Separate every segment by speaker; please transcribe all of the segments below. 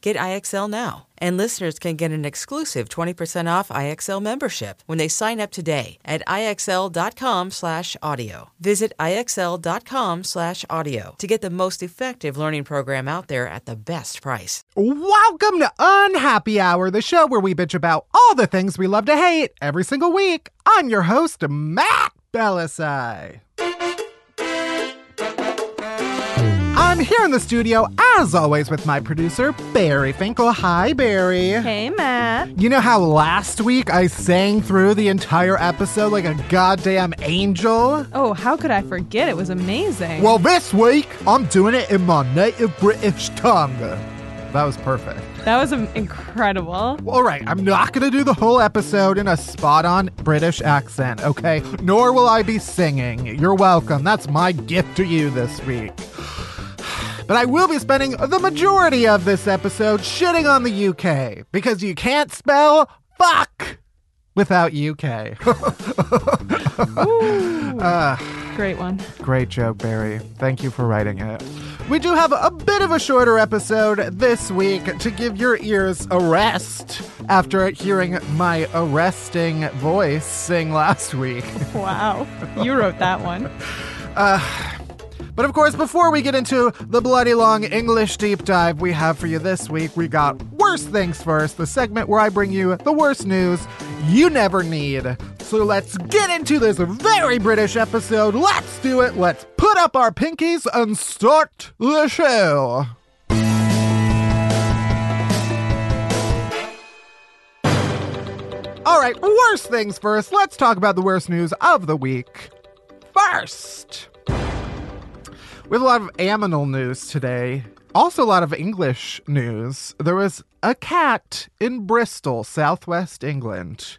Speaker 1: Get IXL now. And listeners can get an exclusive 20% off IXL membership when they sign up today at IXL.com slash audio. Visit IXL.com slash audio to get the most effective learning program out there at the best price.
Speaker 2: Welcome to Unhappy Hour, the show where we bitch about all the things we love to hate every single week. I'm your host, Matt Bellassai. I'm here in the studio, as always, with my producer, Barry Finkel. Hi, Barry.
Speaker 3: Hey, Matt.
Speaker 2: You know how last week I sang through the entire episode like a goddamn angel?
Speaker 3: Oh, how could I forget? It was amazing.
Speaker 2: Well, this week, I'm doing it in my native British tongue. That was perfect.
Speaker 3: that was incredible.
Speaker 2: All right, I'm not going to do the whole episode in a spot on British accent, okay? Nor will I be singing. You're welcome. That's my gift to you this week. But I will be spending the majority of this episode shitting on the UK because you can't spell fuck without UK. uh,
Speaker 3: Great one.
Speaker 2: Great joke, Barry. Thank you for writing it. We do have a bit of a shorter episode this week to give your ears a rest after hearing my arresting voice sing last week.
Speaker 3: Wow. You wrote that one.
Speaker 2: But of course, before we get into the bloody long English deep dive we have for you this week, we got Worst Things First, the segment where I bring you the worst news you never need. So let's get into this very British episode. Let's do it. Let's put up our pinkies and start the show. All right, worst things first. Let's talk about the worst news of the week. First, we have a lot of aminal news today. Also, a lot of English news. There was a cat in Bristol, southwest England,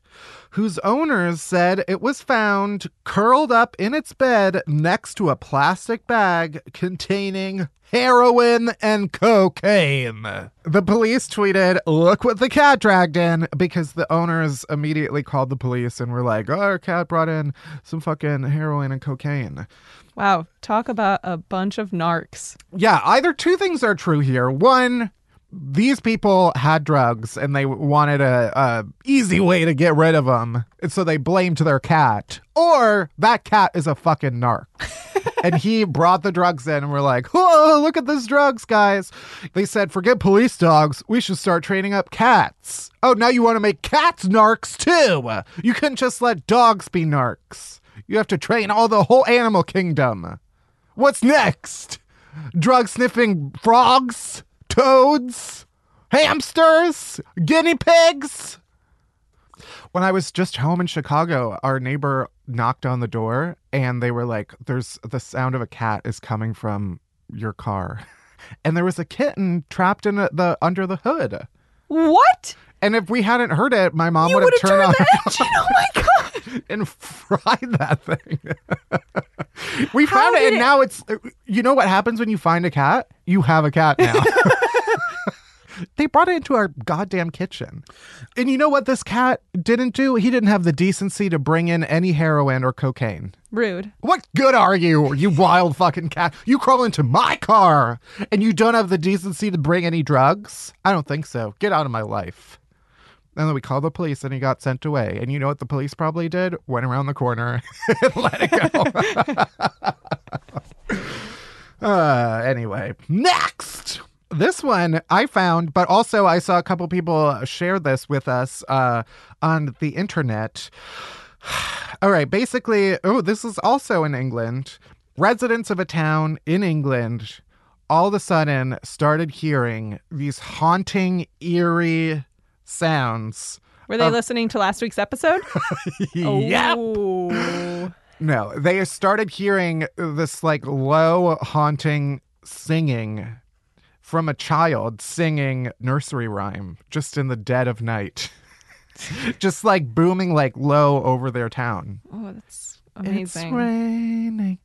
Speaker 2: whose owners said it was found curled up in its bed next to a plastic bag containing heroin and cocaine. The police tweeted, Look what the cat dragged in, because the owners immediately called the police and were like, Oh, our cat brought in some fucking heroin and cocaine.
Speaker 3: Wow. Talk about a bunch of narcs.
Speaker 2: Yeah, either two things are true here. One, these people had drugs and they wanted a, a easy way to get rid of them, and so they blamed their cat. Or that cat is a fucking narc. and he brought the drugs in and we're like, whoa, look at these drugs, guys. They said, forget police dogs. We should start training up cats. Oh, now you want to make cats narcs too. You couldn't just let dogs be narcs. You have to train all the whole animal kingdom. What's next? Drug sniffing frogs, toads, hamsters, guinea pigs. When I was just home in Chicago, our neighbor knocked on the door and they were like, There's the sound of a cat is coming from your car. And there was a kitten trapped in the under the hood.
Speaker 3: What?
Speaker 2: And if we hadn't heard it, my mom would have turned on
Speaker 3: the engine. Oh my god!
Speaker 2: and fried that thing. we
Speaker 3: How
Speaker 2: found it, and
Speaker 3: it-
Speaker 2: now it's. You know what happens when you find a cat? You have a cat now. they brought it into our goddamn kitchen. And you know what this cat didn't do? He didn't have the decency to bring in any heroin or cocaine.
Speaker 3: Rude.
Speaker 2: What good are you, you wild fucking cat? You crawl into my car and you don't have the decency to bring any drugs? I don't think so. Get out of my life. And then we called the police and he got sent away. And you know what the police probably did? Went around the corner and let it go. uh, anyway, next. This one I found, but also I saw a couple people share this with us uh, on the internet. All right, basically, oh, this is also in England. Residents of a town in England all of a sudden started hearing these haunting, eerie sounds.
Speaker 3: Were they
Speaker 2: Um,
Speaker 3: listening to last week's episode?
Speaker 2: Yep.
Speaker 3: Oh.
Speaker 2: No, they started hearing this like low, haunting singing from a child singing nursery rhyme just in the dead of night. just like booming like low over their town.
Speaker 3: Oh, that's amazing.
Speaker 2: It's raining,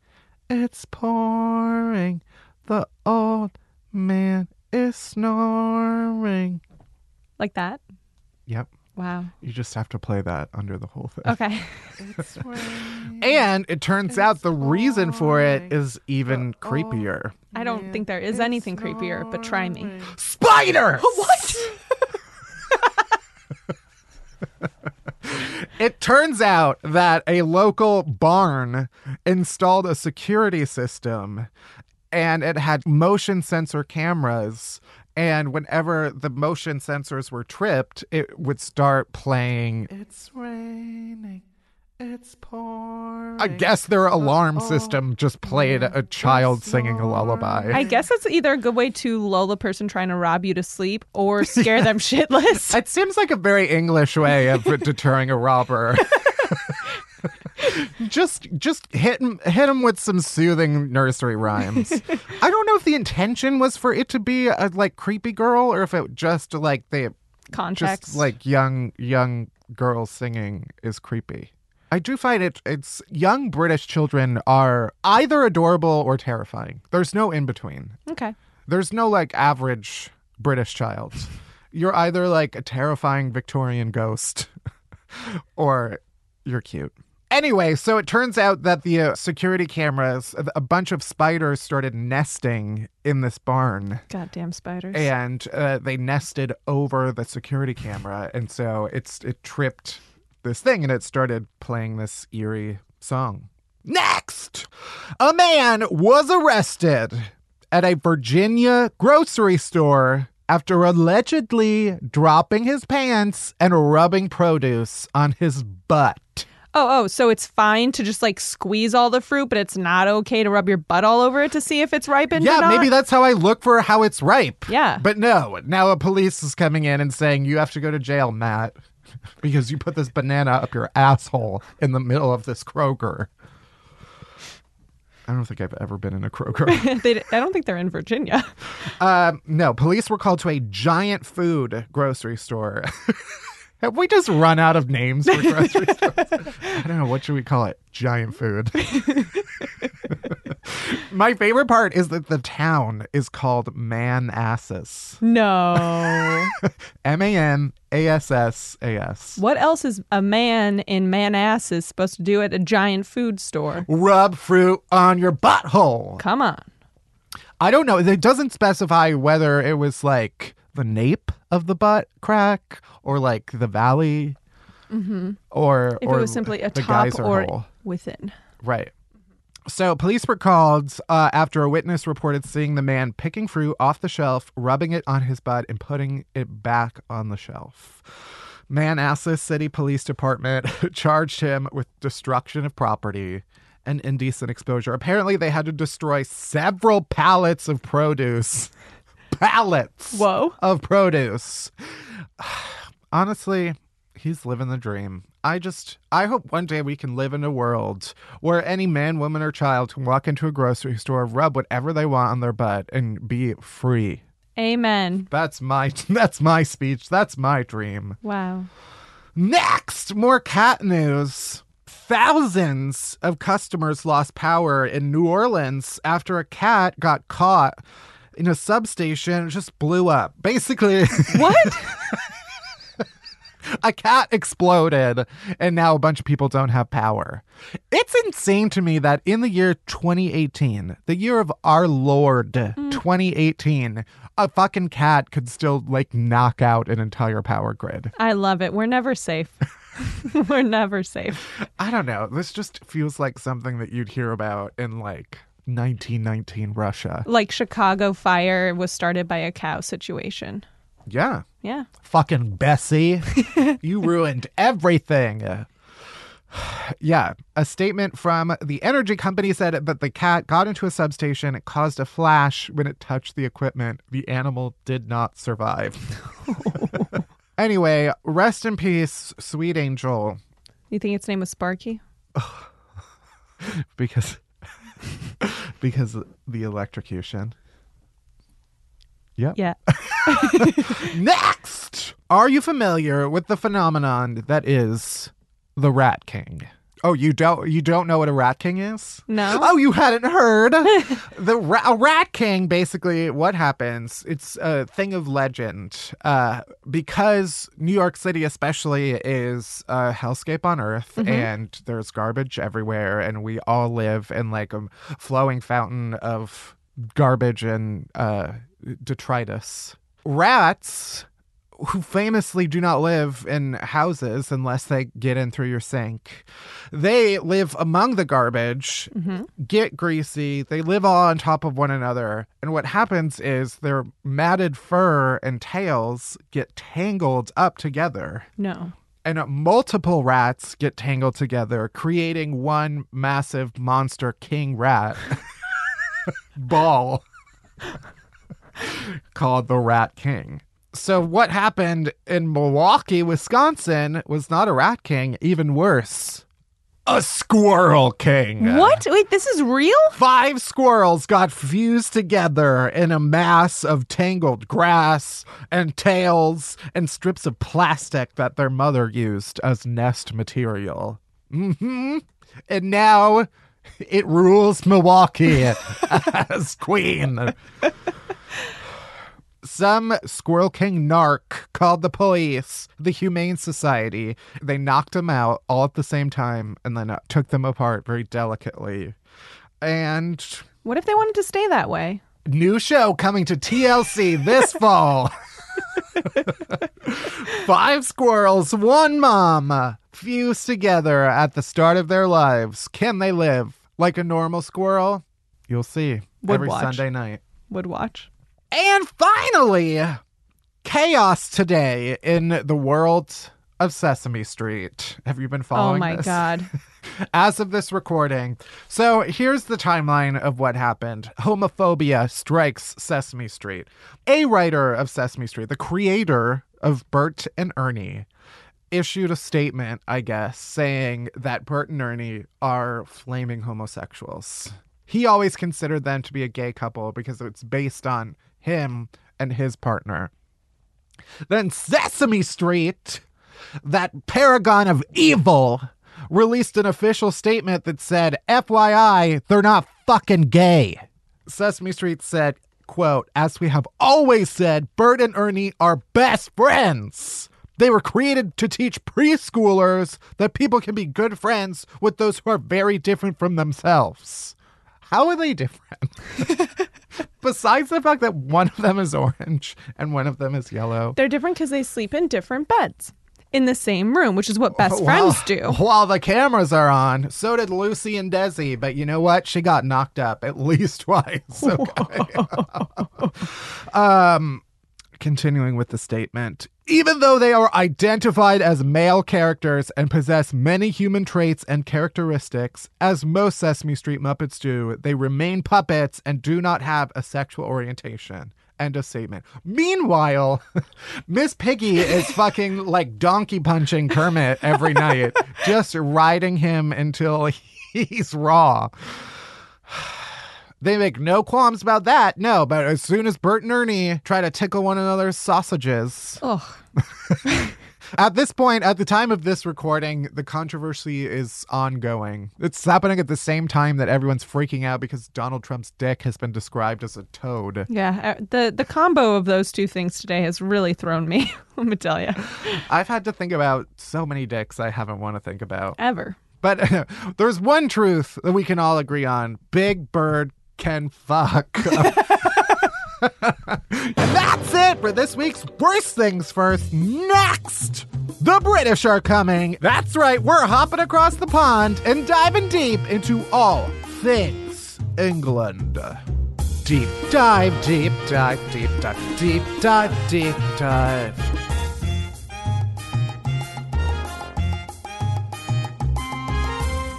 Speaker 2: it's pouring, the old man is snoring.
Speaker 3: Like that?
Speaker 2: Yep,
Speaker 3: Wow.
Speaker 2: you just have to play that under the whole thing.
Speaker 3: Okay.
Speaker 2: And it turns out the reason for it is even creepier.
Speaker 3: I don't think there is anything creepier, but try me.
Speaker 2: Spiders! What? it turns out that a local barn installed a security system and it had motion sensor cameras. And whenever the motion sensors were tripped, it would start playing. It's raining. It's pouring. I guess their alarm system just played a child singing a lullaby.
Speaker 3: I guess it's either a good way to lull the person trying to rob you to sleep or scare them shitless.
Speaker 2: It seems like a very English way of deterring a robber. just just hit him hit him with some soothing nursery rhymes. I don't know if the intention was for it to be a like creepy girl or if it just like the
Speaker 3: Context.
Speaker 2: just like young young girls singing is creepy. I do find it it's young British children are either adorable or terrifying. There's no in between.
Speaker 3: okay.
Speaker 2: There's no like average British child. You're either like a terrifying Victorian ghost or you're cute. Anyway, so it turns out that the uh, security cameras, a bunch of spiders started nesting in this barn.
Speaker 3: Goddamn spiders.
Speaker 2: And uh, they nested over the security camera, and so it's it tripped this thing, and it started playing this eerie song. Next, a man was arrested at a Virginia grocery store after allegedly dropping his pants and rubbing produce on his butt.
Speaker 3: Oh, oh, so it's fine to just like squeeze all the fruit, but it's not okay to rub your butt all over it to see if it's ripened or
Speaker 2: Yeah, maybe that's how I look for how it's ripe.
Speaker 3: Yeah.
Speaker 2: But no, now a police is coming in and saying you have to go to jail, Matt, because you put this banana up your asshole in the middle of this Kroger. I don't think I've ever been in a Kroger.
Speaker 3: they, I don't think they're in Virginia.
Speaker 2: um, no, police were called to a giant food grocery store. Have we just run out of names for grocery stores? I don't know. What should we call it? Giant food. My favorite part is that the town is called Manassas.
Speaker 3: No.
Speaker 2: M A N A S S A S.
Speaker 3: what else is a man in Manassas supposed to do at a giant food store?
Speaker 2: Rub fruit on your butthole.
Speaker 3: Come on.
Speaker 2: I don't know. It doesn't specify whether it was like the nape of the butt crack or like the valley or
Speaker 3: Mm-hmm. If
Speaker 2: or
Speaker 3: it was simply a top or
Speaker 2: hole.
Speaker 3: within.
Speaker 2: Right. So police were called uh, after a witness reported seeing the man picking fruit off the shelf, rubbing it on his butt, and putting it back on the shelf. Manassas City Police Department charged him with destruction of property and indecent exposure. Apparently, they had to destroy several pallets of produce. Pallets
Speaker 3: Whoa.
Speaker 2: of produce. Honestly, he's living the dream. I just, I hope one day we can live in a world where any man, woman, or child can walk into a grocery store, rub whatever they want on their butt, and be free.
Speaker 3: Amen.
Speaker 2: That's my that's my speech. That's my dream.
Speaker 3: Wow.
Speaker 2: Next, more cat news. Thousands of customers lost power in New Orleans after a cat got caught in a substation. It just blew up. Basically,
Speaker 3: What?
Speaker 2: a cat exploded and now a bunch of people don't have power. It's insane to me that in the year 2018, the year of our Lord hmm. 2018, a fucking cat could still like knock out an entire power grid.
Speaker 3: I love it. We're never safe. We're never safe.
Speaker 2: I don't know. This just feels like something that you'd hear about in like 1919 Russia.
Speaker 3: Like Chicago fire was started by a cow situation.
Speaker 2: Yeah.
Speaker 3: Yeah.
Speaker 2: Fucking Bessie. you ruined everything. Yeah, a statement from the energy company said that the cat got into a substation. It caused a flash when it touched the equipment. The animal did not survive. anyway, rest in peace, sweet angel,
Speaker 3: You think its name was Sparky?
Speaker 2: because because the electrocution. Yep.
Speaker 3: Yeah.
Speaker 2: Next, are you familiar with the phenomenon that is the Rat King? Oh, you don't you don't know what a Rat King is?
Speaker 3: No.
Speaker 2: Oh, you hadn't heard. the ra- a Rat King basically what happens? It's a thing of legend. Uh, because New York City especially is a hellscape on earth and there's garbage everywhere and we all live in like a flowing fountain of garbage and uh, detritus. Rats who famously do not live in houses unless they get in through your sink. They live among the garbage, mm-hmm. get greasy, they live all on top of one another. And what happens is their matted fur and tails get tangled up together.
Speaker 3: No.
Speaker 2: And multiple rats get tangled together, creating one massive monster king rat ball called the Rat King. So, what happened in Milwaukee, Wisconsin was not a Rat King, even worse. A Squirrel King.
Speaker 3: What? Wait, this is real?
Speaker 2: Five squirrels got fused together in a mass of tangled grass and tails and strips of plastic that their mother used as nest material. hmm And now it rules Milwaukee as queen. Some Squirrel King narc called the police, the Humane Society. They knocked them out all at the same time and then uh, took them apart very delicately. And
Speaker 3: What if they wanted to stay that way?
Speaker 2: new show coming to TLC this fall. Five squirrels, one mom, fused together at the start of their lives. Can they live like a normal squirrel? You'll see
Speaker 3: Would
Speaker 2: every
Speaker 3: watch.
Speaker 2: Sunday night.
Speaker 3: Would watch.
Speaker 2: And finally, chaos today in the world of Sesame Street. Have you been
Speaker 3: oh
Speaker 2: following?
Speaker 3: Oh my
Speaker 2: this?
Speaker 3: god.
Speaker 2: As of this recording. So here's the timeline of what happened. Homophobia strikes Sesame Street. A writer of Sesame Street, the creator of Bert and Ernie, issued a statement, I guess, saying that Bert and Ernie are flaming homosexuals. He always considered them to be a gay couple because it's based on him and his partner. Then Sesame Street, that paragon of evil, released an official statement that said, FYI, they're not fucking gay. Sesame Street said, quote, as we have always said, Bert and Ernie are best friends. They were created to teach preschoolers that people can be good friends with those who are very different from themselves. How are they different? Besides the fact that one of them is orange and one of them is yellow.
Speaker 3: They're different because they sleep in different beds in the same room, which is what best
Speaker 2: While-
Speaker 3: friends do.
Speaker 2: While the cameras are on, so did Lucy and Desi. But you know what? She got knocked up at least twice. Okay. um, continuing with the statement. Even though they are identified as male characters and possess many human traits and characteristics, as most Sesame Street Muppets do, they remain puppets and do not have a sexual orientation. End of statement. Meanwhile, Miss Piggy is fucking like donkey punching Kermit every night, just riding him until he's raw. They make no qualms about that. No, but as soon as Bert and Ernie try to tickle one another's sausages,
Speaker 3: Ugh.
Speaker 2: at this point, at the time of this recording, the controversy is ongoing. It's happening at the same time that everyone's freaking out because Donald Trump's dick has been described as a toad.
Speaker 3: Yeah, uh, the the combo of those two things today has really thrown me. Let me tell you,
Speaker 2: I've had to think about so many dicks I haven't want to think about.
Speaker 3: ever.
Speaker 2: But there's one truth that we can all agree on Big Bird can fuck. and that's it for this week's Worst Things First. Next, the British are coming. That's right, we're hopping across the pond and diving deep into all things England. Deep dive, deep dive, deep dive, deep dive, deep dive.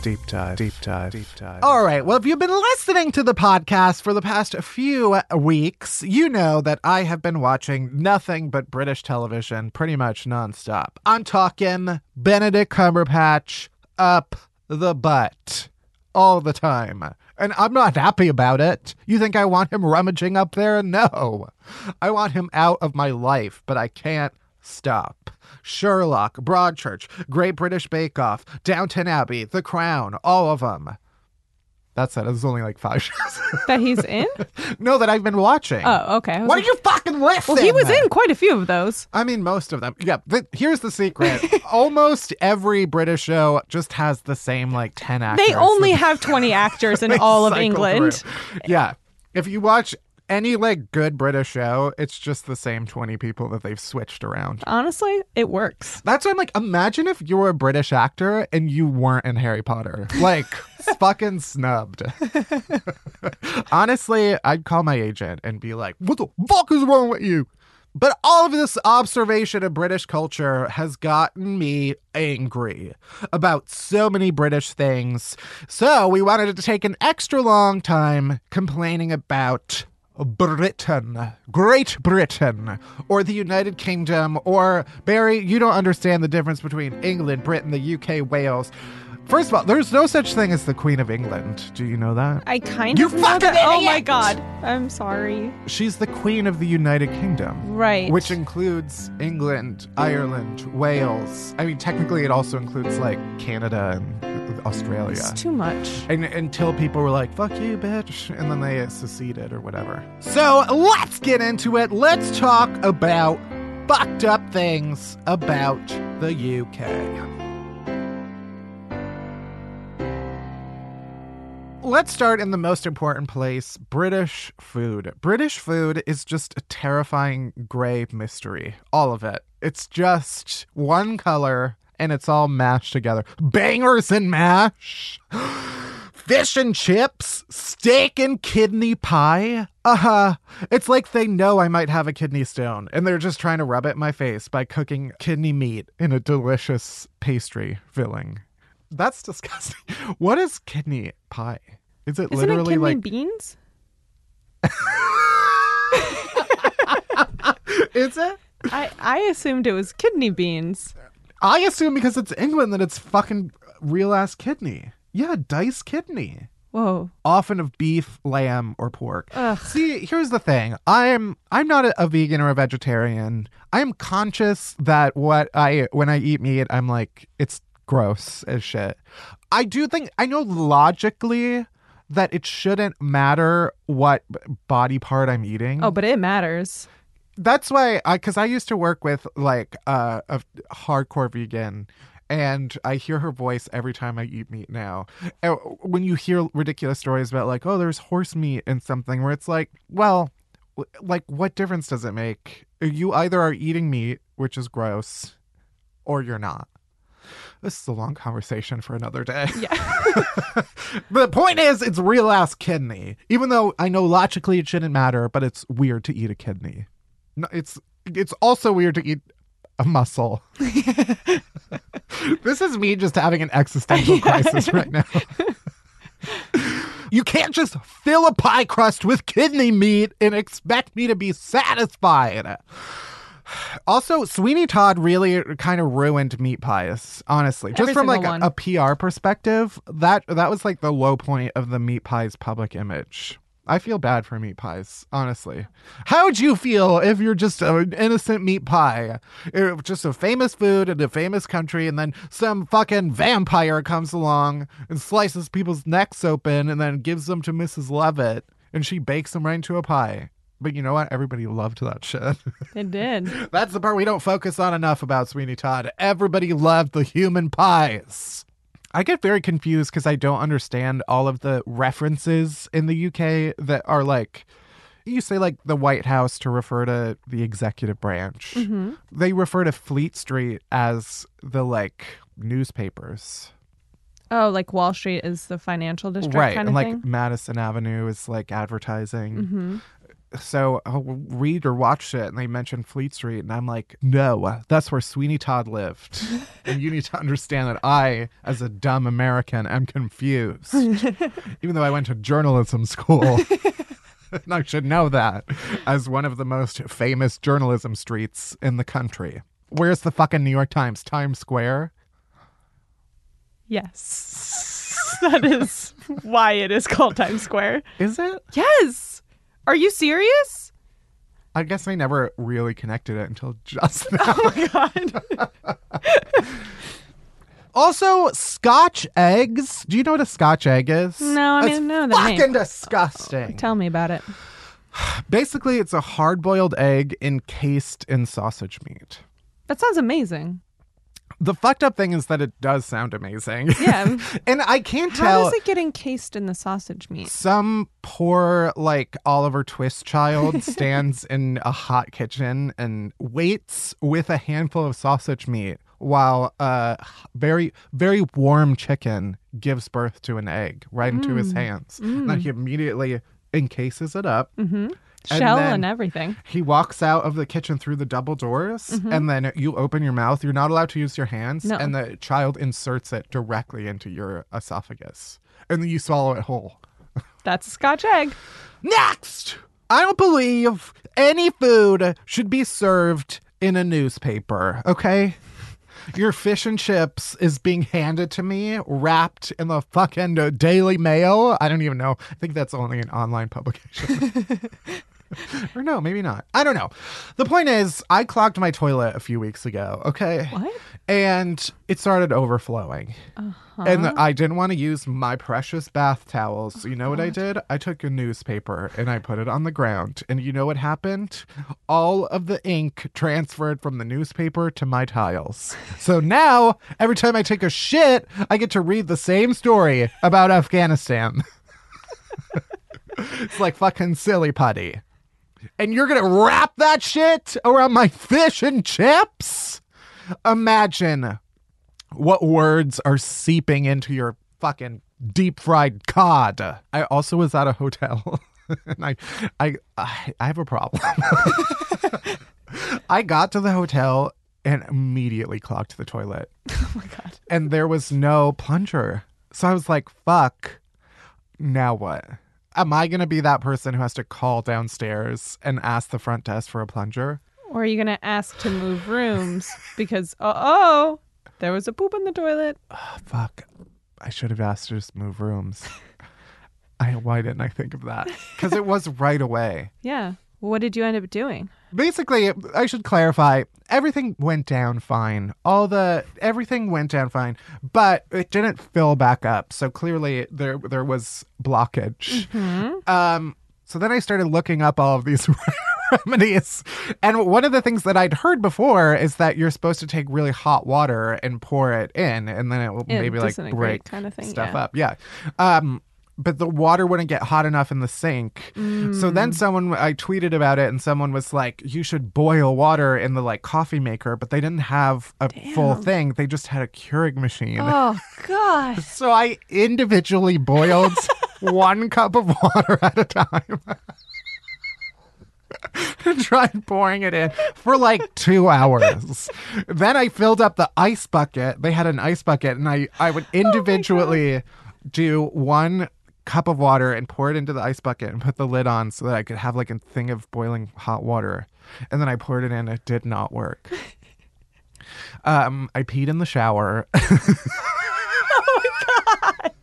Speaker 2: Deep dive, deep dive, deep dive. All right. Well, if you've been listening to the podcast for the past few weeks, you know that I have been watching nothing but British television pretty much nonstop. I'm talking Benedict Cumberbatch up the butt all the time. And I'm not happy about it. You think I want him rummaging up there? No. I want him out of my life, but I can't stop. Sherlock, Broadchurch, Great British Bake Off, Downton Abbey, The Crown, all of them. That's it. It's only like five shows.
Speaker 3: That he's in?
Speaker 2: no, that I've been watching.
Speaker 3: Oh, okay.
Speaker 2: Why
Speaker 3: like-
Speaker 2: are you fucking listening?
Speaker 3: well, he was in quite a few of those.
Speaker 2: I mean, most of them. Yeah, here's the secret. Almost every British show just has the same like 10 actors.
Speaker 3: They only have 20 actors in all of England.
Speaker 2: through. Yeah. If you watch any like good British show, it's just the same 20 people that they've switched around.
Speaker 3: Honestly, it works.
Speaker 2: That's why I'm like, imagine if you were a British actor and you weren't in Harry Potter. Like, fucking snubbed. Honestly, I'd call my agent and be like, what the fuck is wrong with you? But all of this observation of British culture has gotten me angry about so many British things. So we wanted to take an extra long time complaining about Britain, Great Britain, or the United Kingdom, or Barry, you don't understand the difference between England, Britain, the UK, Wales. First of all, there's no such thing as the Queen of England. Do you know that?
Speaker 3: I kind
Speaker 2: You
Speaker 3: of know
Speaker 2: fucking
Speaker 3: that. Oh my god. I'm sorry.
Speaker 2: She's the Queen of the United Kingdom.
Speaker 3: Right.
Speaker 2: Which includes England, Ireland, Wales. I mean, technically, it also includes like Canada and Australia.
Speaker 3: It's too much.
Speaker 2: And until people were like, fuck you, bitch. And then they seceded or whatever. So let's get into it. Let's talk about fucked up things about the UK. Let's start in the most important place British food. British food is just a terrifying gray mystery. All of it. It's just one color and it's all mashed together. Bangers and mash. Fish and chips, steak and kidney pie. Uh huh. It's like they know I might have a kidney stone and they're just trying to rub it in my face by cooking kidney meat in a delicious pastry filling. That's disgusting. What is kidney pie? Is it
Speaker 3: Isn't it
Speaker 2: literally
Speaker 3: kidney
Speaker 2: like
Speaker 3: beans?
Speaker 2: is it?
Speaker 3: I, I assumed it was kidney beans.
Speaker 2: I assume because it's England that it's fucking real ass kidney. Yeah, diced kidney.
Speaker 3: Whoa.
Speaker 2: often of beef, lamb, or pork.
Speaker 3: Ugh.
Speaker 2: See, here's the thing. I'm I'm not a, a vegan or a vegetarian. I am conscious that what I when I eat meat, I'm like it's gross as shit. I do think I know logically that it shouldn't matter what body part I'm eating.
Speaker 3: Oh, but it matters.
Speaker 2: That's why I cuz I used to work with like uh, a hardcore vegan and I hear her voice every time I eat meat now. And when you hear ridiculous stories about like, oh, there's horse meat in something where it's like, well, like what difference does it make? You either are eating meat, which is gross, or you're not. This is a long conversation for another day.
Speaker 3: Yeah.
Speaker 2: the point is, it's real ass kidney. Even though I know logically it shouldn't matter, but it's weird to eat a kidney. No, it's it's also weird to eat a muscle. this is me just having an existential crisis right now. you can't just fill a pie crust with kidney meat and expect me to be satisfied. Also, Sweeney Todd really kind of ruined meat pies, honestly. Just
Speaker 3: Every
Speaker 2: from like a, a PR perspective, that that was like the low point of the meat pies public image. I feel bad for meat pies, honestly. How'd you feel if you're just an innocent meat pie? Just a famous food in a famous country, and then some fucking vampire comes along and slices people's necks open and then gives them to Mrs. Lovett, and she bakes them right into a pie. But you know what? Everybody loved that shit.
Speaker 3: It did.
Speaker 2: That's the part we don't focus on enough about Sweeney Todd. Everybody loved the human pies. I get very confused because I don't understand all of the references in the UK that are like, you say like the White House to refer to the executive branch. They refer to Fleet Street as the like newspapers.
Speaker 3: Oh, like Wall Street is the financial district
Speaker 2: right. and like
Speaker 3: thing.
Speaker 2: Madison Avenue is like advertising.
Speaker 3: Mm-hmm.
Speaker 2: So I'll read or watch it and they mention Fleet Street and I'm like, no, that's where Sweeney Todd lived. and you need to understand that I, as a dumb American, am confused. Even though I went to journalism school. and I should know that as one of the most famous journalism streets in the country. Where's the fucking New York Times? Times Square?
Speaker 3: Yes. that is why it is called Times Square.
Speaker 2: Is it?
Speaker 3: Yes. Are you serious?
Speaker 2: I guess I never really connected it until just now.
Speaker 3: Oh my god.
Speaker 2: Also, Scotch eggs. Do you know what a Scotch egg is?
Speaker 3: No, I mean, no, the
Speaker 2: fucking disgusting.
Speaker 3: Tell me about it.
Speaker 2: Basically, it's a hard-boiled egg encased in sausage meat.
Speaker 3: That sounds amazing.
Speaker 2: The fucked up thing is that it does sound amazing.
Speaker 3: Yeah.
Speaker 2: and I can't tell
Speaker 3: How
Speaker 2: tell.
Speaker 3: does it get encased in the sausage meat?
Speaker 2: Some poor, like Oliver Twist child stands in a hot kitchen and waits with a handful of sausage meat while a very, very warm chicken gives birth to an egg right into his hands. And then he immediately encases it up.
Speaker 3: Mm-hmm.
Speaker 2: And
Speaker 3: Shell
Speaker 2: then-
Speaker 3: and everything.
Speaker 2: He walks out of the kitchen through the double doors, mm-hmm. and then you open your mouth. You're not allowed to use your hands,
Speaker 3: No.
Speaker 2: and the child inserts it directly into your esophagus, and then you swallow it whole.
Speaker 3: That's a Scotch egg.
Speaker 2: Next, I don't believe any food should be served in a newspaper. Okay. Your fish and chips is being handed to me wrapped in the fucking Daily Mail. I don't even know. I think that's only an online publication. or no, maybe not. I don't know. The point is, I clogged my toilet a few weeks ago, okay?
Speaker 3: What?
Speaker 2: And it started overflowing. Uh-huh. And I didn't want to use my precious bath towels. So you know what I uh-huh. did? I took a newspaper and I put it on the ground. And you know what happened? All of the ink transferred from the newspaper to my tiles. So now, every time I take a shit, I get to read the same story about Afghanistan. it's like fucking silly putty. And you're gonna wrap that shit around my fish and chips? Imagine what words are seeping into your fucking deep fried cod. I also was at a hotel. and I, I, I, I have a problem. I got to the hotel and immediately clogged the toilet.
Speaker 3: Oh my god.
Speaker 2: And there was no plunger. So I was like, fuck, now what? Am I going to be that person who has to call downstairs and ask the front desk for a plunger?
Speaker 3: Or are you gonna ask to move rooms because uh oh, there was a poop in the toilet?
Speaker 2: Oh, Fuck. I should have asked to just move rooms. I why didn't I think of that? Because it was right away.
Speaker 3: Yeah. What did you end up doing?
Speaker 2: Basically, I should clarify. Everything went down fine. All the everything went down fine, but it didn't fill back up. So clearly, there there was blockage. Um. So then I started looking up all of these remedies, and one of the things that I'd heard before is that you're supposed to take really hot water and pour it in, and then it will maybe like break
Speaker 3: kind of thing,
Speaker 2: stuff
Speaker 3: yeah.
Speaker 2: up. Yeah. Um, but the water wouldn't get hot enough in the sink. So
Speaker 3: Mm.
Speaker 2: then someone I tweeted about it and someone was like, "You should boil water in the like coffee maker," but they didn't have a full thing. They just had a Keurig machine.
Speaker 3: Oh god.
Speaker 2: So I individually boiled one cup of water at a time. and tried pouring it in for like two hours. then I filled up the ice bucket. They had an ice bucket, and I, I would individually do one cup of water and pour it into the ice bucket and put the lid on so that I could have like a thing of boiling hot water. And then I poured it in. It did not work. Um, I peed in the shower. oh my God.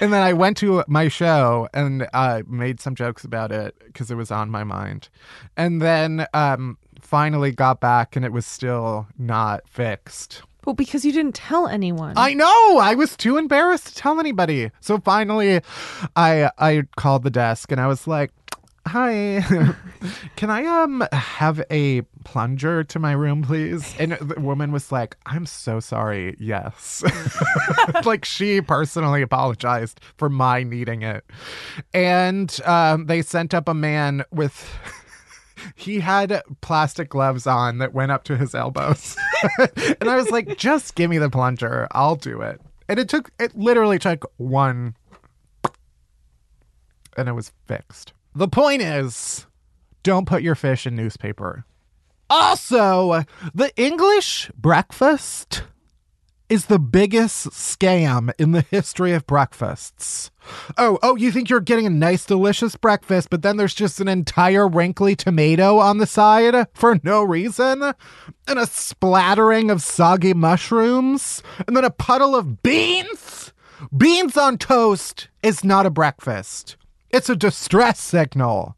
Speaker 2: and then I went to my show and uh, made some jokes about it because it was on my mind. And then um, finally got back and it was still not fixed.
Speaker 3: Well, because you didn't tell anyone.
Speaker 2: I know. I was too embarrassed to tell anybody. So finally, I I called the desk and I was like, "Hi, can I um have a plunger to my room, please?" And the woman was like, "I'm so sorry. Yes." like she personally apologized for my needing it, and um, they sent up a man with. He had plastic gloves on that went up to his elbows. and I was like, just give me the plunger. I'll do it. And it took, it literally took one, and it was fixed. The point is, don't put your fish in newspaper. Also, the English breakfast is the biggest scam in the history of breakfasts. Oh, oh, you think you're getting a nice, delicious breakfast, but then there's just an entire wrinkly tomato on the side for no reason? And a splattering of soggy mushrooms? And then a puddle of beans? Beans on toast is not a breakfast, it's a distress signal.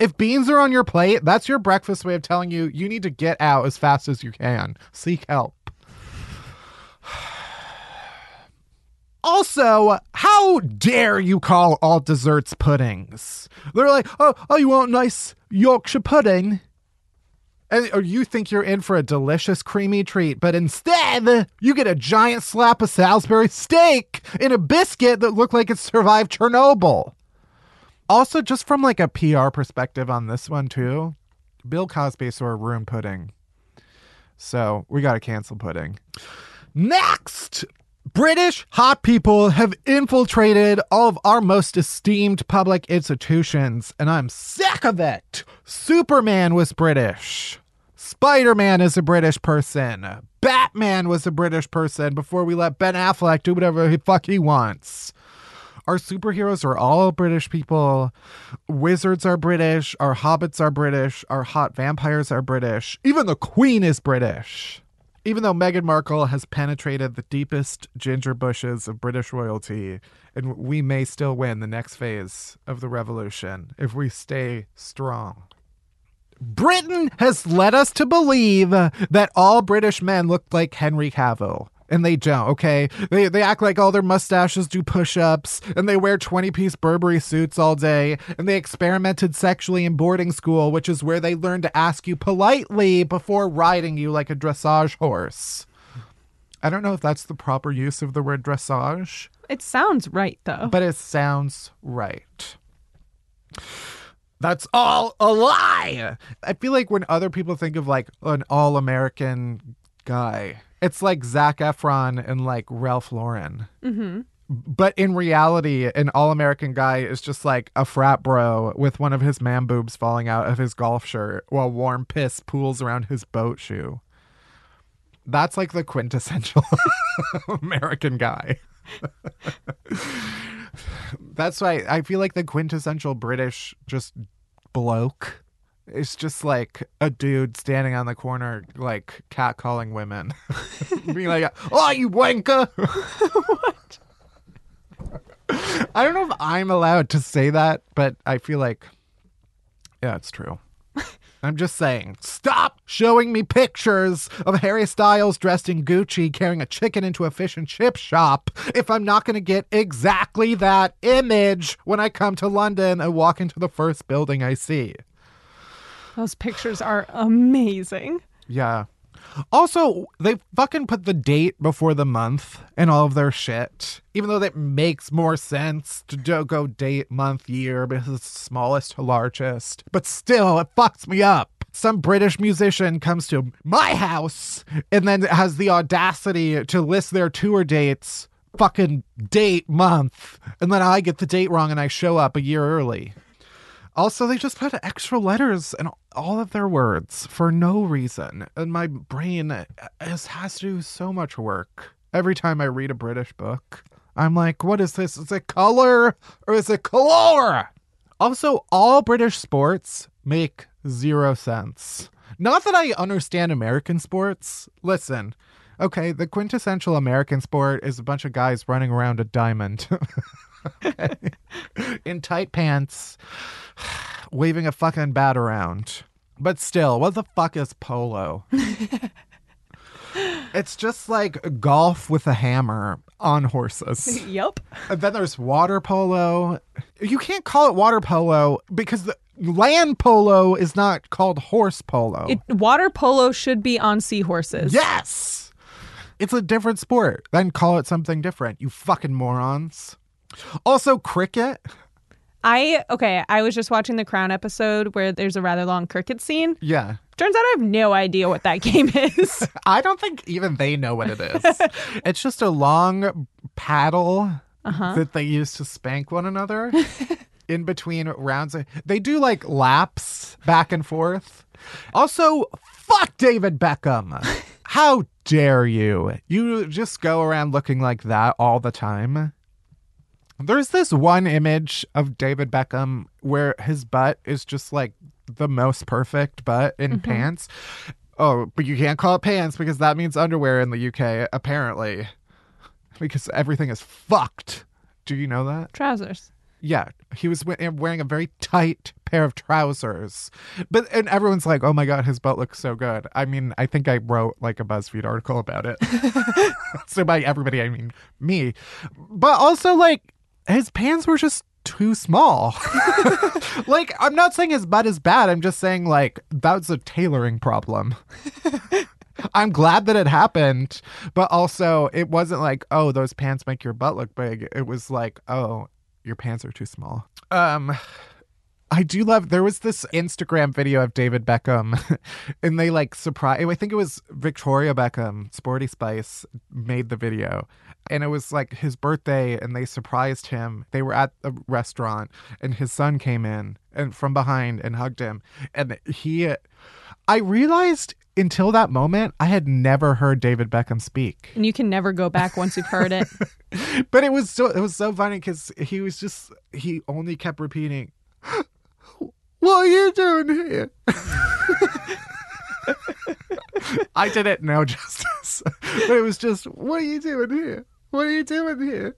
Speaker 2: If beans are on your plate, that's your breakfast way of telling you you need to get out as fast as you can. Seek help. Also, how dare you call all desserts puddings? They're like, oh, oh, you want nice Yorkshire pudding? And or you think you're in for a delicious creamy treat, but instead you get a giant slap of Salisbury steak in a biscuit that looked like it survived Chernobyl. Also, just from like a PR perspective on this one too, Bill Cosby saw room pudding. So we gotta cancel pudding. Next, British hot people have infiltrated all of our most esteemed public institutions, and I'm sick of it. Superman was British. Spider Man is a British person. Batman was a British person before we let Ben Affleck do whatever the fuck he wants. Our superheroes are all British people. Wizards are British. Our hobbits are British. Our hot vampires are British. Even the Queen is British. Even though Meghan Markle has penetrated the deepest ginger bushes of British royalty, and we may still win the next phase of the revolution if we stay strong. Britain has led us to believe that all British men look like Henry Cavill. And they don't, okay? They, they act like all their mustaches do push ups, and they wear 20 piece Burberry suits all day, and they experimented sexually in boarding school, which is where they learn to ask you politely before riding you like a dressage horse. I don't know if that's the proper use of the word dressage,
Speaker 3: it sounds right, though.
Speaker 2: but it sounds right. That's all a lie. I feel like when other people think of like an all American guy, it's like Zac Efron and like Ralph Lauren.
Speaker 3: mm-hmm.
Speaker 2: But in reality, an all American guy is just like a frat bro with one of his man boobs falling out of his golf shirt while warm piss pools around his boat shoe. That's like the quintessential American guy. That's why I feel like the quintessential British just bloke is just like a dude standing on the corner, like catcalling women, being like, "Oh, you wanker!" what? I don't know if I'm allowed to say that, but I feel like, yeah, it's true. I'm just saying, stop showing me pictures of Harry Styles dressed in Gucci carrying a chicken into a fish and chip shop if I'm not going to get exactly that image when I come to London and walk into the first building I see.
Speaker 3: Those pictures are amazing.
Speaker 2: Yeah. Also, they fucking put the date before the month and all of their shit. Even though that makes more sense to do- go date, month, year because it's smallest to largest. But still, it fucks me up. Some British musician comes to my house and then has the audacity to list their tour dates, fucking date, month. And then I get the date wrong and I show up a year early. Also, they just put extra letters in all of their words for no reason. And my brain has, has to do so much work every time I read a British book. I'm like, what is this? Is it color or is it color? Also, all British sports make zero sense. Not that I understand American sports. Listen, Okay, the quintessential American sport is a bunch of guys running around a diamond. In tight pants, waving a fucking bat around. But still, what the fuck is polo? it's just like golf with a hammer on horses.
Speaker 3: Yep.
Speaker 2: And then there's water polo. You can't call it water polo because the land polo is not called horse polo.
Speaker 3: It, water polo should be on seahorses.
Speaker 2: yes! It's a different sport. Then call it something different, you fucking morons. Also, cricket.
Speaker 3: I okay, I was just watching the Crown episode where there's a rather long cricket scene.
Speaker 2: Yeah.
Speaker 3: Turns out I have no idea what that game is.
Speaker 2: I don't think even they know what it is. it's just a long paddle uh-huh. that they use to spank one another in between rounds. They do like laps back and forth. Also, fuck David Beckham. How dare you? You just go around looking like that all the time. There's this one image of David Beckham where his butt is just like the most perfect butt in mm-hmm. pants. Oh, but you can't call it pants because that means underwear in the UK, apparently. Because everything is fucked. Do you know that?
Speaker 3: Trousers.
Speaker 2: Yeah, he was wearing a very tight pair of trousers. But and everyone's like, "Oh my god, his butt looks so good." I mean, I think I wrote like a BuzzFeed article about it. so by everybody, I mean me. But also like his pants were just too small. like I'm not saying his butt is bad. I'm just saying like that's a tailoring problem. I'm glad that it happened, but also it wasn't like, oh, those pants make your butt look big. It was like, oh, your pants are too small. Um I do love there was this Instagram video of David Beckham and they like surprise I think it was Victoria Beckham, Sporty Spice made the video. And it was like his birthday and they surprised him. They were at a restaurant and his son came in and from behind and hugged him. And he I realized until that moment I had never heard David Beckham speak.
Speaker 3: And you can never go back once you've heard it.
Speaker 2: But it was so it was so funny because he was just he only kept repeating, "What are you doing here?" I did it know justice, but it was just, "What are you doing here? What are you doing here?"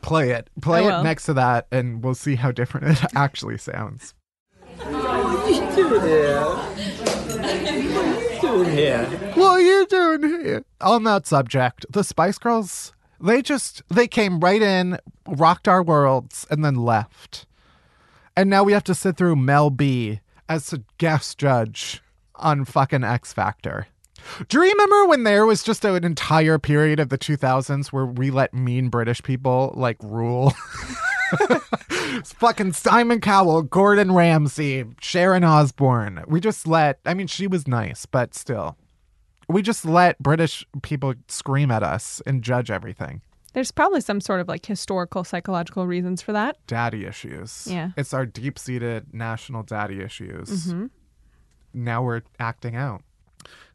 Speaker 2: Play it, play
Speaker 3: oh,
Speaker 2: it next to that, and we'll see how different it actually sounds. What are you doing here? What are you doing here? What are you doing here? On that subject, the Spice Girls, they just they came right in, rocked our worlds, and then left. And now we have to sit through Mel B as a guest judge on fucking X Factor. Do you remember when there was just an entire period of the 2000s where we let mean British people like rule? Fucking Simon Cowell, Gordon Ramsay, Sharon Osbourne. We just let, I mean, she was nice, but still. We just let British people scream at us and judge everything.
Speaker 3: There's probably some sort of like historical psychological reasons for that.
Speaker 2: Daddy issues.
Speaker 3: Yeah.
Speaker 2: It's our deep seated national daddy issues. Mm-hmm. Now we're acting out.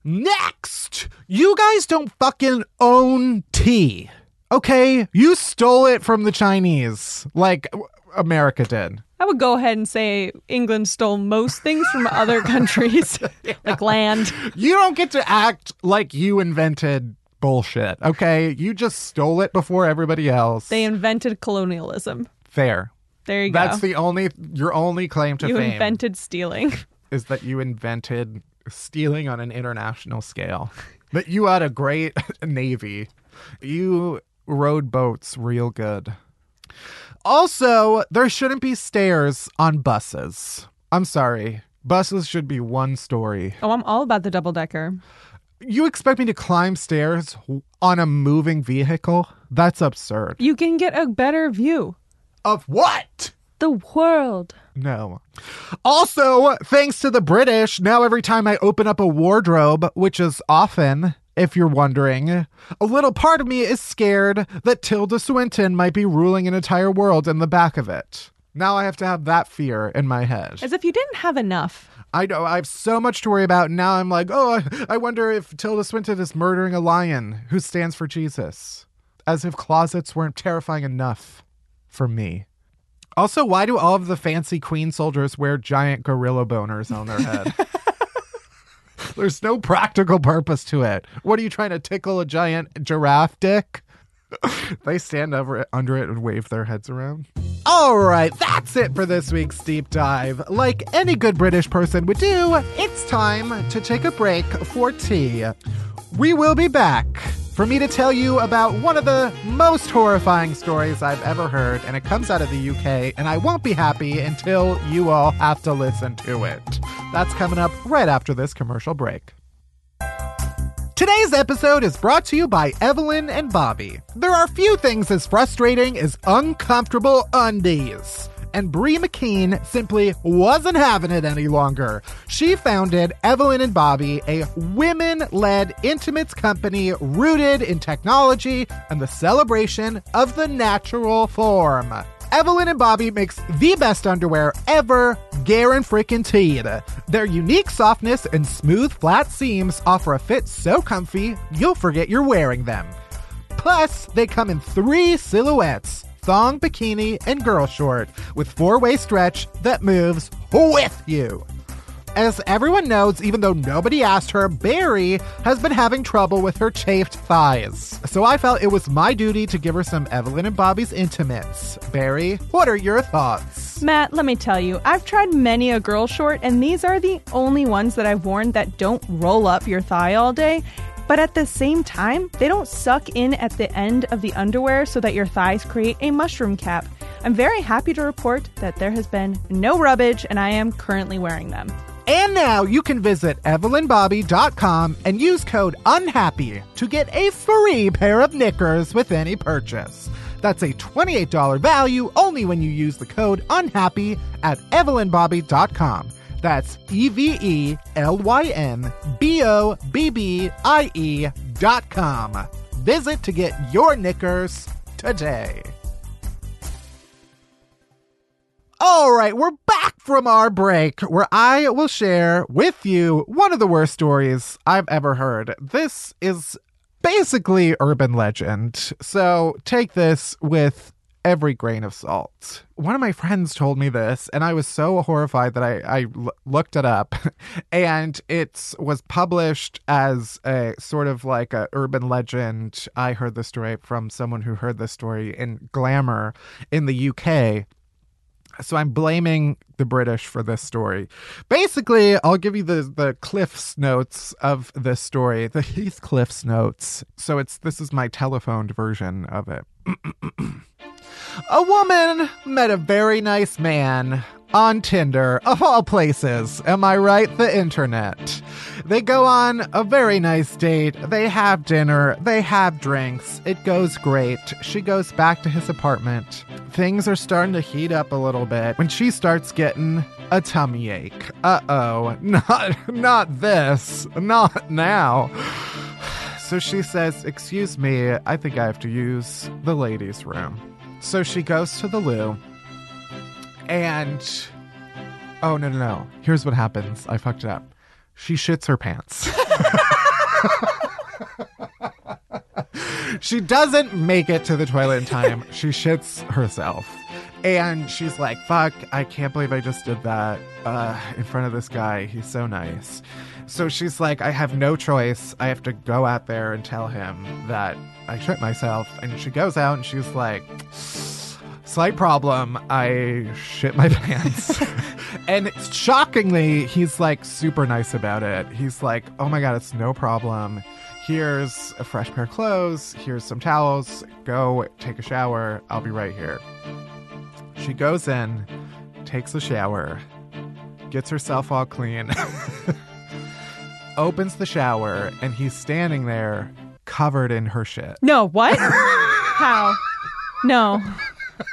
Speaker 2: Next! You guys don't fucking own tea. Okay? You stole it from the Chinese, like America did.
Speaker 3: I would go ahead and say England stole most things from other countries, like land.
Speaker 2: You don't get to act like you invented bullshit, okay? You just stole it before everybody else.
Speaker 3: They invented colonialism.
Speaker 2: Fair.
Speaker 3: There you
Speaker 2: That's
Speaker 3: go.
Speaker 2: That's the only your only claim to
Speaker 3: you
Speaker 2: fame
Speaker 3: invented stealing.
Speaker 2: is that you invented stealing on an international scale. That you had a great navy. You rode boats real good. Also, there shouldn't be stairs on buses. I'm sorry. Buses should be one story.
Speaker 3: Oh, I'm all about the double decker.
Speaker 2: You expect me to climb stairs on a moving vehicle? That's absurd.
Speaker 3: You can get a better view.
Speaker 2: Of what?
Speaker 3: The world.
Speaker 2: No. Also, thanks to the British, now every time I open up a wardrobe, which is often, if you're wondering, a little part of me is scared that Tilda Swinton might be ruling an entire world in the back of it. Now I have to have that fear in my head.
Speaker 3: As if you didn't have enough.
Speaker 2: I know I have so much to worry about. Now I'm like, oh, I, I wonder if Tilda Swinton is murdering a lion who stands for Jesus. As if closets weren't terrifying enough for me. Also, why do all of the fancy queen soldiers wear giant gorilla boners on their head? There's no practical purpose to it. What are you trying to tickle a giant giraffe dick? they stand over it, under it and wave their heads around. All right, that's it for this week's deep dive. Like any good British person would do, it's time to take a break for tea. We will be back for me to tell you about one of the most horrifying stories I've ever heard, and it comes out of the UK, and I won't be happy until you all have to listen to it. That's coming up right after this commercial break. Today's episode is brought to you by Evelyn and Bobbie. There are few things as frustrating as uncomfortable undies. And Bree McKeen simply wasn't having it any longer. She founded Evelyn and Bobbie, a women led intimates company rooted in technology and the celebration of the natural form. Evelyn and Bobbie makes the best underwear ever, guaranteed. Their unique softness and smooth flat seams offer a fit so comfy you'll forget you're wearing them. Plus, they come in three silhouettes thong, bikini, and girl short with four way stretch that moves with you. As everyone knows, even though nobody asked her, Barry has been having trouble with her chafed thighs. So I felt it was my duty to give her some Evelyn and Bobbie's intimates. Barry, what are your thoughts?
Speaker 3: Matt, let me tell you, I've tried many a girl short, and these are the only ones that I've worn that don't roll up your thigh all day. But at the same time, they don't suck in at the end of the underwear so that your thighs create a mushroom cap. I'm very happy to report that there has been no rubbage, and I am currently wearing them.
Speaker 2: And now you can visit evelynbobbie.com and use code UNHAPPY to get a free pair of knickers with any purchase. That's a $28 value only when you use the code UNHAPPY at evelynbobbie.com. That's E V E L Y N B O B B I E dot com. Visit to get your knickers today. All right, we're back from our break where I will share with you one of the worst stories I've ever heard. This is basically urban legend, so take this with every grain of salt. One of my friends told me this, and I was so horrified that I, I l- looked it up, and it was published as a sort of like a urban legend. I heard the story from someone who heard the story in Glamour in the UK. So I'm blaming the British for this story. Basically, I'll give you the the Cliff's notes of this story, the Heathcliff's notes. So it's this is my telephoned version of it. a woman met a very nice man on Tinder, of all places. Am I right? The internet. They go on a very nice date. They have dinner. They have drinks. It goes great. She goes back to his apartment. Things are starting to heat up a little bit when she starts getting a tummy ache. Uh oh. Not, not this. Not now. So she says, Excuse me, I think I have to use the ladies' room. So she goes to the loo and oh no no no. Here's what happens. I fucked it up. She shits her pants. She doesn't make it to the toilet in time. She shits herself. And she's like fuck i can't believe i just did that uh, in front of this guy. He's so nice. So she's like i have no choice. I have to go out there and tell him that i shit myself. And she goes out and she's like slight problem. I shit my pants. and shockingly, he's like super nice about it. He's like, oh my God, it's no problem. Here's a fresh pair of clothes. Here's some towels. Go take a shower. I'll be right here. She goes in, takes a shower, gets herself all clean, opens the shower, and he's standing there covered in her shit.
Speaker 3: No, what? How? No.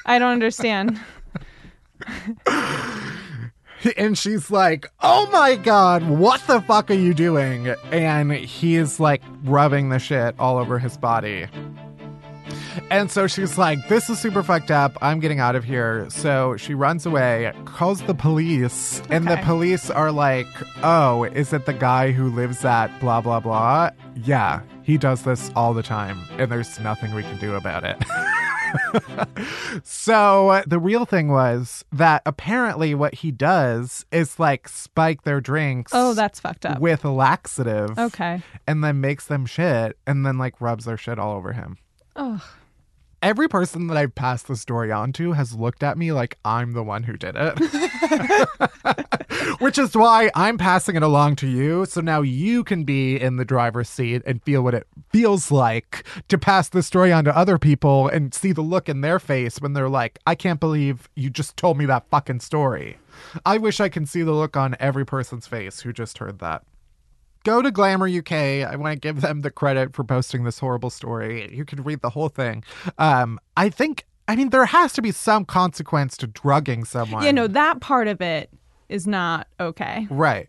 Speaker 3: I don't understand.
Speaker 2: and she's like, "Oh my god, what the fuck are you doing?" And he's like rubbing the shit all over his body. And so she's like, This is super fucked up. I'm getting out of here. So she runs away, calls the police, and the police are like, Oh, is it the guy who lives at blah, blah, blah? Yeah, he does this all the time, and there's nothing we can do about it. so the real thing was that apparently what he does is like spike their drinks.
Speaker 3: Oh, that's fucked up.
Speaker 2: with a laxative.
Speaker 3: Okay.
Speaker 2: And then makes them shit and then like rubs their shit all over him.
Speaker 3: Ugh.
Speaker 2: Every person that I've passed the story on to has looked at me like I'm the one who did it. Which is why I'm passing it along to you. So now you can be in the driver's seat and feel what it feels like to pass the story on to other people and see the look in their face when they're like, I can't believe you just told me that fucking story. I wish I can see the look on every person's face who just heard that go to Glamour UK. I want to give them the credit for posting this horrible story. You can read the whole thing. Um, I think, I mean, there has to be some consequence to drugging someone.
Speaker 3: You know, that part of it is not okay.
Speaker 2: Right.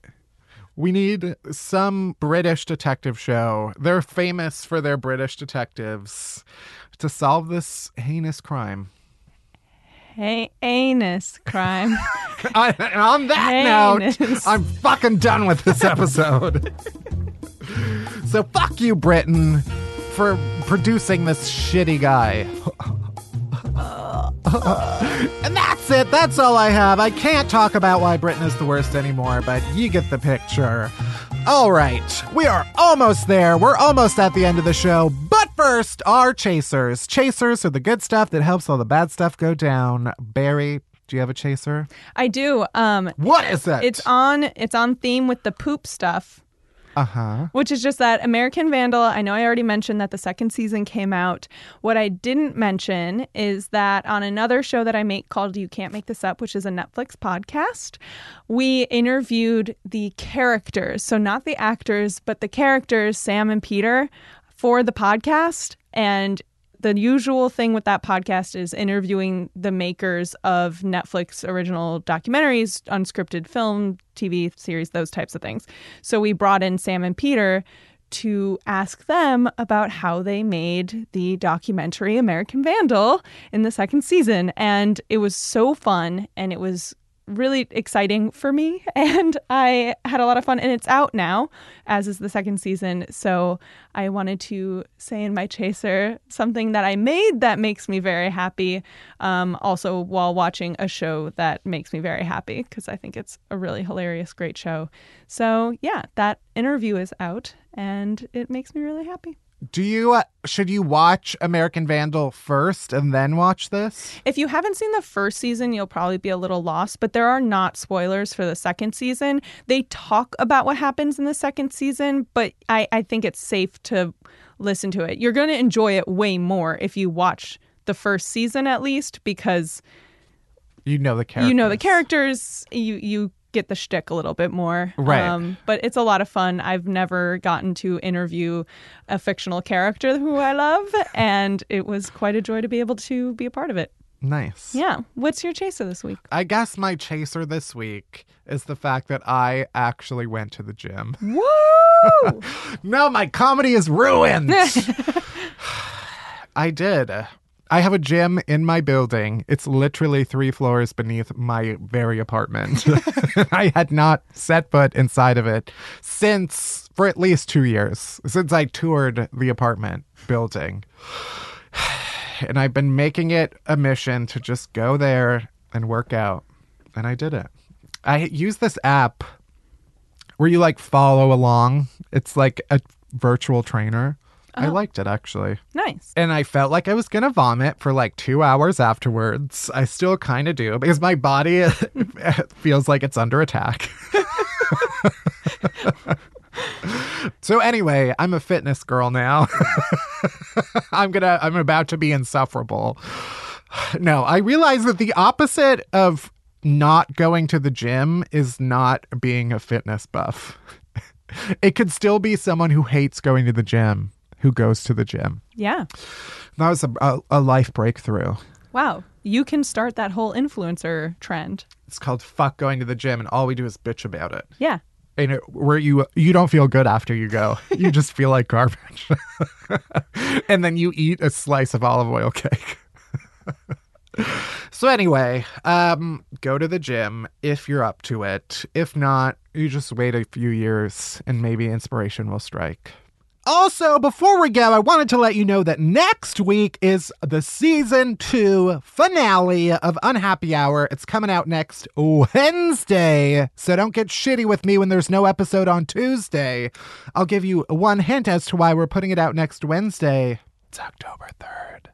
Speaker 2: We need some British detective show. They're famous for their British detectives to solve this heinous crime.
Speaker 3: Hey, anus crime.
Speaker 2: on, on that note, I'm fucking done with this episode. so fuck you, Britain, for producing this shitty guy. and that's it. That's all I have. I can't talk about why Britain is the worst anymore, but you get the picture. All right, we are almost there. We're almost at the end of the show. But first, our chasers. Chasers are the good stuff that helps all the bad stuff go down. Barry, do you have a chaser?
Speaker 3: I do. Um
Speaker 2: What is it?
Speaker 3: it's on it's on theme with the poop stuff.
Speaker 2: Uh huh.
Speaker 3: which is just that American Vandal. I know I already mentioned that the second season came out. What I didn't mention is that on another show that I make called You Can't Make This Up, which is a Netflix podcast, we interviewed the characters. So, not the actors, but the characters, Sam and Peter, for the podcast. And the usual thing with that podcast is interviewing the makers of Netflix original documentaries, unscripted film, TV series, those types of things. So we brought in Sam and Peter to ask them about how they made the documentary American Vandal in the second season. And it was so fun and it was really exciting for me and I had a lot of fun and it's out now as is the second season so I wanted to say in my chaser something that I made that makes me very happy um, also while watching a show that makes me very happy because I think it's a really hilarious great show. So yeah that interview is out and it makes me really happy
Speaker 2: Do you uh, should you watch American Vandal first and then watch this?
Speaker 3: If you haven't seen the first season, you'll probably be a little lost, but there are not spoilers for the second season. They talk about what happens in the second season, but I, I think it's safe to listen to it. You're going to enjoy it way more if you watch the first season at least, because
Speaker 2: You know the character.
Speaker 3: you know the characters, you, you get the shtick a little bit more.
Speaker 2: Right.
Speaker 3: Um, but it's a lot of fun. I've never gotten to interview a fictional character who I love, and it was quite a joy to be able to be a part of it.
Speaker 2: Nice.
Speaker 3: Yeah. What's your chaser this week?
Speaker 2: I guess my chaser this week is the fact that I actually went to the gym.
Speaker 3: Woo!
Speaker 2: No, my comedy is ruined. I did. I have a gym in my building. It's literally three floors beneath my very apartment. I had not set foot inside of it since, for at least two years, since I toured the apartment building. And I've been making it a mission to just go there and work out. And I did it. I use this app where you like follow along. It's like a virtual trainer. I oh. liked it actually.
Speaker 3: nice.
Speaker 2: And I felt like I was going to vomit for like two hours afterwards. I still kind of do because my body feels like it's under attack. so anyway, I'm a fitness girl now. I'm going to, I'm about to be insufferable. No, I realize that the opposite of not going to the gym is not being a fitness buff. It could still be someone who hates going to the gym who goes to the gym.
Speaker 3: Yeah.
Speaker 2: That was a, a, a life breakthrough.
Speaker 3: Wow. You can start that whole influencer trend.
Speaker 2: It's called "fuck going to the gym," and all we do is bitch about it.
Speaker 3: Yeah.
Speaker 2: And it, where you you don't feel good after you go, you just feel like garbage, and then you eat a slice of olive oil cake. so anyway, um, go to the gym if you're up to it. If not, you just wait a few years, and maybe inspiration will strike. Also, before we go, I wanted to let you know that next week is the season two finale of Unhappy Hour. It's coming out next Wednesday. So don't get shitty with me when there's no episode on Tuesday. I'll give you one hint as to why we're putting it out next Wednesday. It's October 3rd.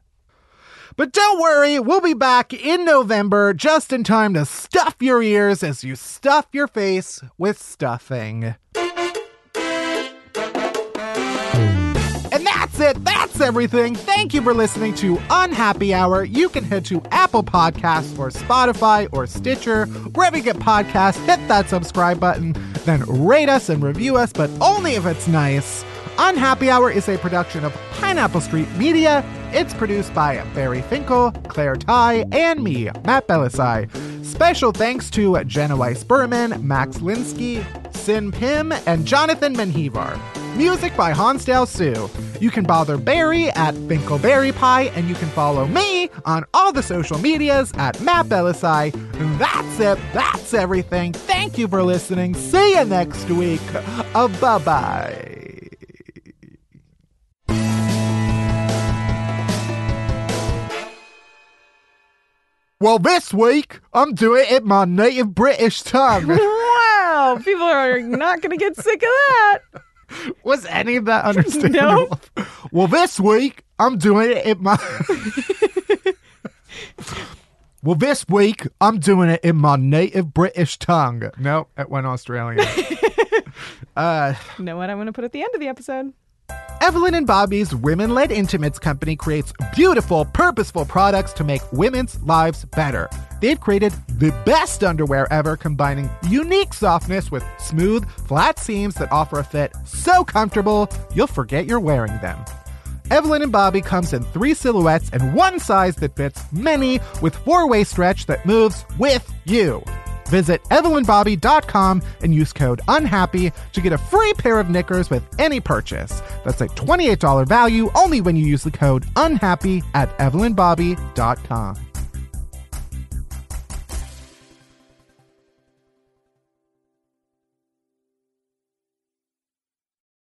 Speaker 2: But don't worry, we'll be back in November just in time to stuff your ears as you stuff your face with stuffing. That's it. That's everything. Thank you for listening to Unhappy Hour. You can head to Apple Podcasts or Spotify or Stitcher, wherever you get podcasts. Hit that subscribe button, then rate us and review us, but only if it's nice. Unhappy Hour is a production of Pineapple Street Media. It's produced by Barry Finkel, Claire Ty, and me, Matt Bellassai. Special thanks to Jenna Weiss Berman, Max Linsky, Sin Pim, and Jonathan Menjivar. Music by Hansdale Hsu. You can bother Barry at Finkelberry Pie, and you can follow me on all the social medias at Matt Bellassai. That's it. That's everything. Thank you for listening. See you next week. Uh, bye bye. Well, this week I'm doing it in my native British tongue.
Speaker 3: Wow, people are not going to get sick of that.
Speaker 2: Was any of that understandable? Well, this week I'm doing it in my. well, this week I'm doing it in my native British tongue. No, it went Australian. uh,
Speaker 3: Know what I'm going to put at the end of the episode?
Speaker 2: Evelyn and Bobbie's Women Led Intimates Company creates beautiful, purposeful products to make women's lives better. They've created the best underwear ever, combining unique softness with smooth, flat seams that offer a fit so comfortable you'll forget you're wearing them. Evelyn and Bobbie comes in three silhouettes and one size that fits many with four way stretch that moves with you. Visit evelynbobbie.com and use code UNHAPPY to get a free pair of knickers with any purchase. That's a $28 value only when you use the code UNHAPPY at evelynbobbie.com.